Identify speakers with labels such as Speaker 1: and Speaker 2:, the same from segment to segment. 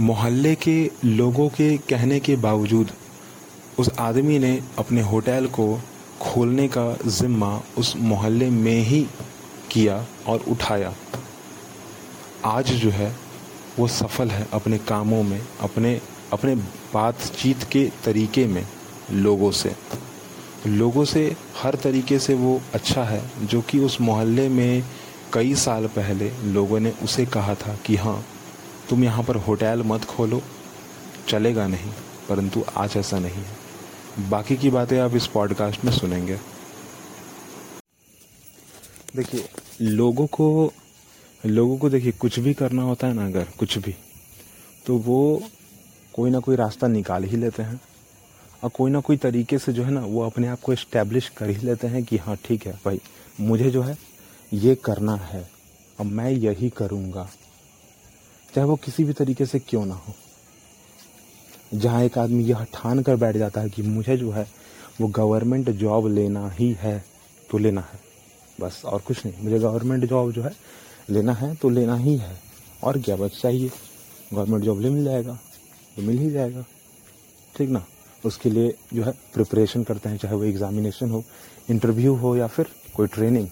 Speaker 1: मोहल्ले के लोगों के कहने के बावजूद उस आदमी ने अपने होटल को खोलने का ज़िम्मा उस मोहल्ले में ही किया और उठाया। आज जो है, वो सफल है अपने कामों में, अपने अपने बातचीत के तरीके में लोगों से। लोगों से हर तरीके से वो अच्छा है, जो कि उस मोहल्ले में कई साल पहले लोगों ने उसे कहा था कि हाँ तुम यहाँ पर होटल मत खोलो। चलेगा नहीं, परंतु आज ऐसा नहीं है। बाकी की बातें आप इस पॉडकास्ट में सुनेंगे। देखिए, लोगों को लोगों को देखिए, कुछ भी करना होता है ना अगर, कुछ भी तो वो कोई ना कोई रास्ता निकाल ही लेते हैं। और कोई ना कोई तरीके से जो है ना, वो अपने आप को इस्टेब्लिश कर ही लेते हैं कि हाँ ठीक है, भाई, मुझे जो है, ये करना है अब मैं यही करूँगा। चाहे वो किसी भी तरीके से क्यों ना हो। जहाँ एक आदमी यह ठान कर बैठ जाता है कि मुझे जो है, वो गवर्नमेंट जॉब लेना ही है तो लेना है। बस, और कुछ नहीं। मुझे गवर्नमेंट जॉब जो है, लेना है तो लेना ही है। और क्या, बस चाहिए। गवर्नमेंट जॉब ले मिल जाएगा तो मिल ही जाएगा। ठीक ना? उसके लिए जो है प्रिपरेशन करते हैं, चाहे वो एग्जामिनेशन हो इंटरव्यू हो, या फिर कोई ट्रेनिंग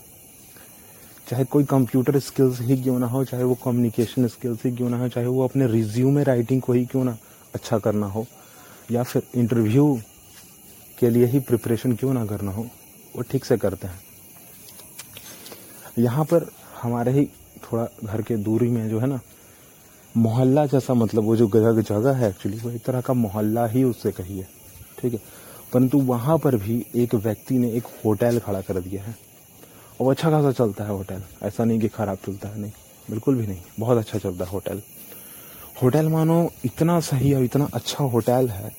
Speaker 1: चाहे कोई कंप्यूटर स्किल्स ही क्यों ना हो, चाहे वो कम्युनिकेशन स्किल्स ही क्यों ना हो, चाहे वो अपने रिज्यूमे राइटिंग को ही क्यों ना अच्छा करना हो, या फिर इंटरव्यू के लिए ही प्रिपरेशन क्यों ना करना हो, वो ठीक से करते हैं। यहाँ पर हमारे ही थोड़ा घर के दूरी में जो है ना, मोहल्ला जैसा मतलब वो जो जगह जगह है एक्चुअली वो एक तरह का मोहल्ला ही उससे कहिए ठीक है? परंतु वहाँ पर भी एक व्यक्ति ने एक होटल खड़ा कर दिया है। और अच्छा खासा चलता है होटल। ऐसा नहीं कि ख़राब चलता है, नहीं। बिल्कुल भी नहीं। बहुत अच्छा चलता है होटल। होटल मानो इतना सही और इतना अच्छा होटल है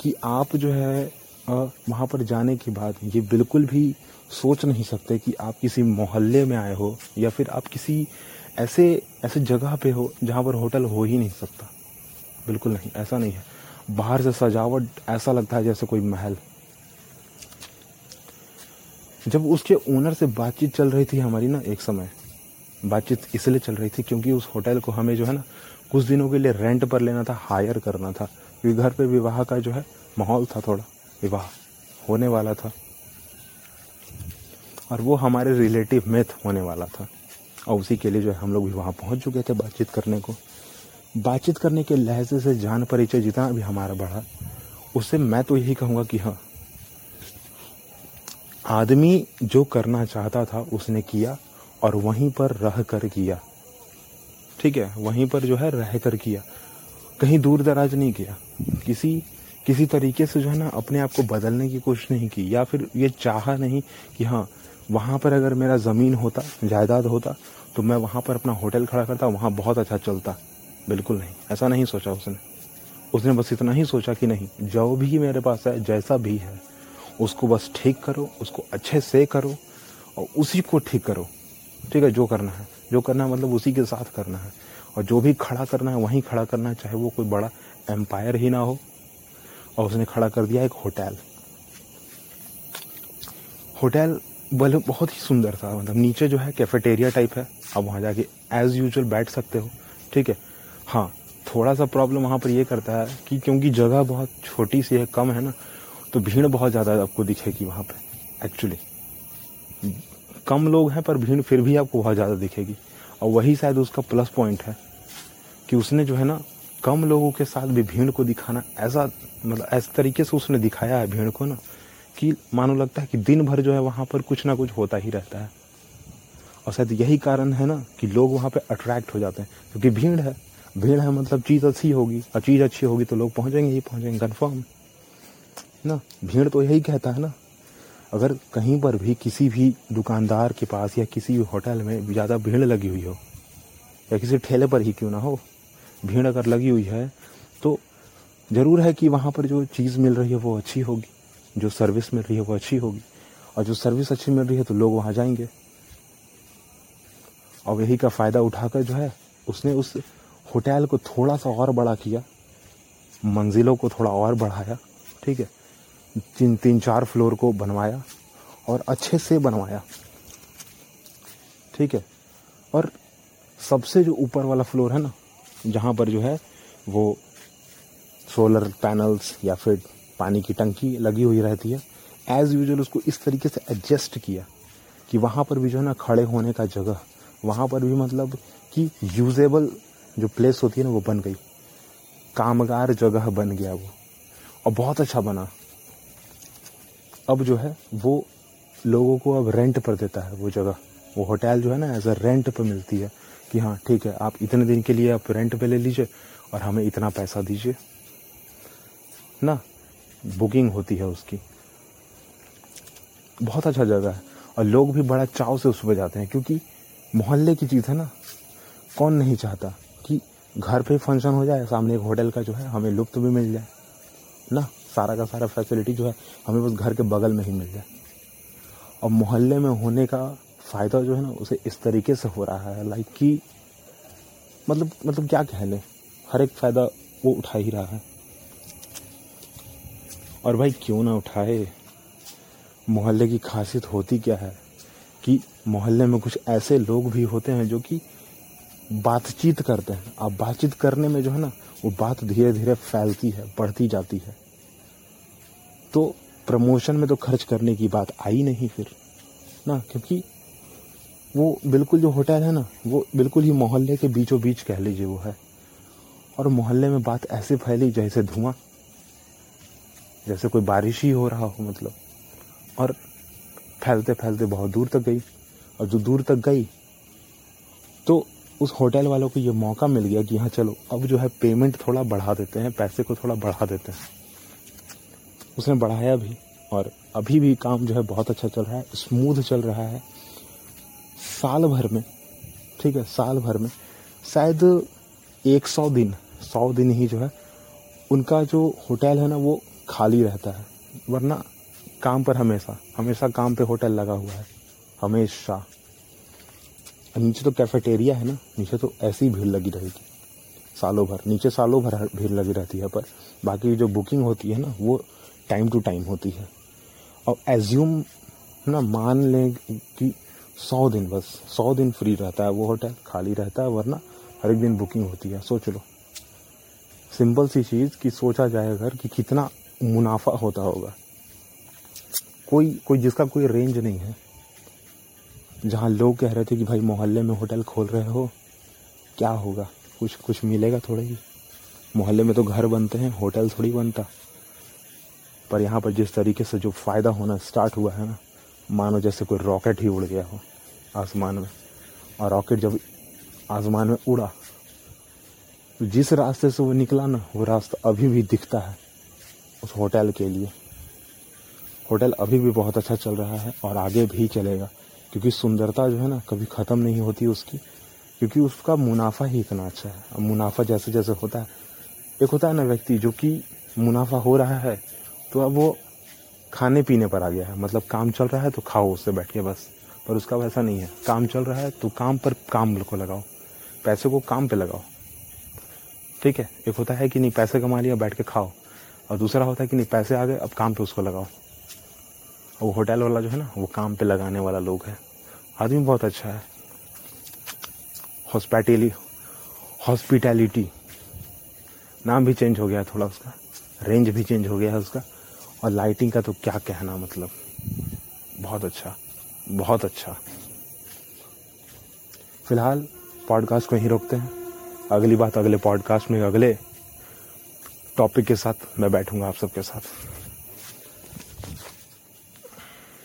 Speaker 1: कि आप जो है वहाँ पर जाने के बाद ये बिल्कुल भी सोच नहीं सकते कि आप किसी मोहल्ले में आए हो या फिर आप किसी ऐसे ऐसे जगह पे हो जहाँ पर होटल हो ही नहीं सकता। बिल्कुल नहीं। ऐसा नहीं है। बाहर से सजावट ऐसा लगता है जैसे कोई महल। जब उसके ओनर से बातचीत चल रही थी हमारी ना एक समय, बातचीत इसलिए चल रही थी क्योंकि उस होटल को हमें जो है ना, कुछ दिनों के लिए रेंट पर लेना था हायर करना था, क्योंकि घर पे विवाह का जो है माहौल था थोड़ा, विवाह होने वाला था। और वो हमारे रिलेटिव में होने वाला था। और उसी के लिए जो है हम लोग भी वहाँ पहुँच चुके थे बातचीत करने को। बातचीत करने के लहजे से जान परिचय जितना भी हमारा बढ़ा, उससे मैं तो यही कहूँगा कि हाँ आदमी जो करना चाहता था उसने किया और वहीं पर रह कर किया। ठीक है, वहीं पर जो है रह कर किया। कहीं दूर दराज नहीं किया। किसी किसी तरीके से जो है ना अपने आप को बदलने की कोशिश नहीं की या फिर ये चाहा नहीं कि हाँ वहाँ पर अगर मेरा ज़मीन होता, जायदाद होता तो मैं वहाँ पर अपना होटल खड़ा करता, वहाँ बहुत अच्छा चलता। बिल्कुल नहीं, ऐसा नहीं सोचा उसने। उसने बस इतना ही सोचा कि नहीं, जो भी मेरे पास है, जैसा भी है उसको बस ठीक करो, उसको अच्छे से करो और उसी को ठीक करो। ठीक है, जो करना है। जो करना है मतलब उसी के साथ करना है। और जो भी खड़ा करना है, वहीं खड़ा करना है, चाहे वो कोई बड़ा एम्पायर ही ना हो। और उसने खड़ा कर दिया एक होटल होटल बल बहुत ही सुंदर था मतलब नीचे जो है कैफेटेरिया टाइप है। आप वहाँ जाके एज यूजल बैठ सकते हो। ठीक है? हाँ थोड़ा सा प्रॉब्लम वहाँ पर ये करता है कि क्योंकि जगह बहुत छोटी सी है, कम है ना तो भीड़ बहुत ज़्यादा आपको दिखेगी वहाँ पर एक्चुअली कम लोग हैं, पर भीड़ फिर भी आपको बहुत ज़्यादा दिखेगी। और वही शायद उसका प्लस पॉइंट है, कि उसने जो है ना, कम लोगों के साथ भी भीड़ को दिखाना, ऐसा मतलब ऐसे तरीके से उसने दिखाया है भीड़ को ना, कि मानो लगता है कि दिन भर जो है वहाँ पर कुछ ना कुछ होता ही रहता है। और शायद यही कारण है ना, कि लोग वहाँ पे अट्रैक्ट हो जाते हैं। क्योंकि भीड़ है भीड़ है मतलब चीज़ अच्छी होगी, और चीज़ अच्छी होगी तो लोग पहुँचेंगे ही पहुँचेंगे कन्फर्म ना? भीड़ तो यही कहता है ना। अगर कहीं पर भी किसी भी दुकानदार के पास या किसी भी होटल में ज़्यादा भीड़ लगी हुई हो, या किसी ठेले पर ही क्यों ना हो, भीड़ अगर लगी हुई है तो ज़रूर है कि वहाँ पर जो चीज़ मिल रही है वो अच्छी होगी, जो सर्विस मिल रही है वो अच्छी होगी, और जो सर्विस अच्छी मिल रही है तो लोग वहाँ जाएँगे। और यही का फ़ायदा उठाकर जो है, उसने उस होटल को थोड़ा सा और बड़ा किया, मंजिलों को थोड़ा और बढ़ाया, ठीक है? तीन तीन, चार फ्लोर को बनवाया और अच्छे से बनवाया। ठीक है? और सबसे जो ऊपर वाला फ्लोर है ना, जहाँ पर जो है वो सोलर पैनल्स या फिर पानी की टंकी लगी हुई रहती है एज़ यूजल उसको इस तरीके से एडजस्ट किया कि वहाँ पर भी जो है ना खड़े होने का जगह, वहाँ पर भी मतलब कि यूजेबल जो प्लेस होती है ना वो बन गई। कामगार जगह बन गया वो। और बहुत अच्छा बना। अब जो है, वो लोगों को अब रेंट पर देता है वो जगह। वो होटल जो है ना एज अ रेंट पर मिलती है कि हाँ ठीक है, आप इतने दिन के लिए आप रेंट पे ले लीजिए और हमें इतना पैसा दीजिए। ना बुकिंग होती है उसकी। बहुत अच्छा जगह है। और लोग भी बड़ा चाव से उस पर जाते हैं, क्योंकि मोहल्ले की चीज़ है ना, कौन नहीं चाहता कि घर पे फ़ंक्शन हो जाए, सामने एक होटल का जो है, हमें लुप्त भी मिल जाए। ना सारा का सारा फैसिलिटी जो है, हमें बस घर के बगल में ही मिल जाए। और मोहल्ले में होने का फ़ायदा जो है ना, उसे इस तरीके से हो रहा है लाइक कि मतलब मतलब क्या कह लें, हर एक फ़ायदा वो उठा ही रहा है। और भाई क्यों ना उठाए? मोहल्ले की खासियत होती क्या है कि मोहल्ले में कुछ ऐसे लोग भी होते हैं जो कि बातचीत करते हैं। अब बातचीत करने में जो है ना, वो बात धीरे धीरे फैलती है, बढ़ती जाती है। तो प्रमोशन में तो खर्च करने की बात आई नहीं फिर, ना? क्योंकि वो बिल्कुल जो होटल है ना, वो बिल्कुल ही मोहल्ले के बीचों बीच कह लीजिए वो है। और मोहल्ले में बात ऐसे फैली जैसे धुआँ, जैसे कोई बारिश ही हो रहा हो मतलब। और फैलते फैलते बहुत दूर तक गई, और जो दूर तक गई तो उस होटल वालों को ये मौका मिल गया कि हाँ चलो, अब जो है पेमेंट थोड़ा बढ़ा देते हैं, पैसे को थोड़ा बढ़ा देते हैं। उसने बढ़ाया भी और अभी भी काम जो है बहुत अच्छा चल रहा है स्मूथ चल रहा है। साल भर में, ठीक है, साल भर में, शायद एक सौ दिन सौ दिन ही जो है, उनका जो होटल है ना, वो खाली रहता है। वरना काम पर हमेशा हमेशा काम पे होटल लगा हुआ है, हमेशा। नीचे तो कैफेटेरिया है ना, नीचे तो ऐसी भीड़ लगी रहेगी सालों भर, नीचे सालों भर भीड़ लगी रहती है, पर बाकी जो बुकिंग होती है ना, वो टाइम टू टाइम होती है। और एज्यूम ना मान लें कि सौ दिन बस, सौ दिन फ्री रहता है वो होटल खाली रहता है वरना हर एक दिन बुकिंग होती है। सोच लो। सिंपल सी चीज़ कि सोचा जाए अगर कि कितना मुनाफा होता होगा। कोई कोई जिसका कोई रेंज नहीं है। जहाँ लोग कह रहे थे कि भाई मोहल्ले में होटल खोल रहे हो, क्या होगा? कुछ कुछ मिलेगा थोड़ा ही। मोहल्ले में तो घर बनते हैं होटल थोड़ी बनता। पर यहाँ पर जिस तरीके से जो फ़ायदा होना स्टार्ट हुआ है ना, मानो जैसे कोई रॉकेट ही उड़ गया हो आसमान में। और रॉकेट जब आसमान में उड़ा तो जिस रास्ते से वो निकला ना, वो रास्ता अभी भी दिखता है उस होटल के लिए। होटल अभी भी बहुत अच्छा चल रहा है और आगे भी चलेगा, क्योंकि सुंदरता जो है ना कभी ख़त्म नहीं होती उसकी, क्योंकि उसका मुनाफा ही इतना अच्छा है। मुनाफा जैसे जैसे होता है, एक होता है ना व्यक्ति जो कि मुनाफा हो रहा है तो अब वो खाने पीने पर आ गया है। मतलब काम चल रहा है तो खाओ, उससे बैठ के बस। पर उसका वैसा नहीं है। काम चल रहा है तो काम पर काम को लगाओ। पैसे को काम पे लगाओ। ठीक है? एक होता है कि नहीं, पैसे कमा लिया, बैठ के खाओ। और दूसरा होता है कि नहीं, पैसे आ गए, अब काम पे उसको लगाओ। वो होटल वाला जो है ना, वो काम पे लगाने वाला लोग है। आदमी बहुत अच्छा है। हॉस्पिटली हॉस्पिटैलिटी नाम भी चेंज हो गया थोड़ा उसका। रेंज भी चेंज हो गया है उसका। और लाइटिंग का तो क्या कहना मतलब? बहुत अच्छा बहुत अच्छा। फ़िलहाल पॉडकास्ट को यहीं रोकते हैं। अगली बात, अगले पॉडकास्ट में अगले टॉपिक के साथ मैं बैठूँगा आप सबके साथ।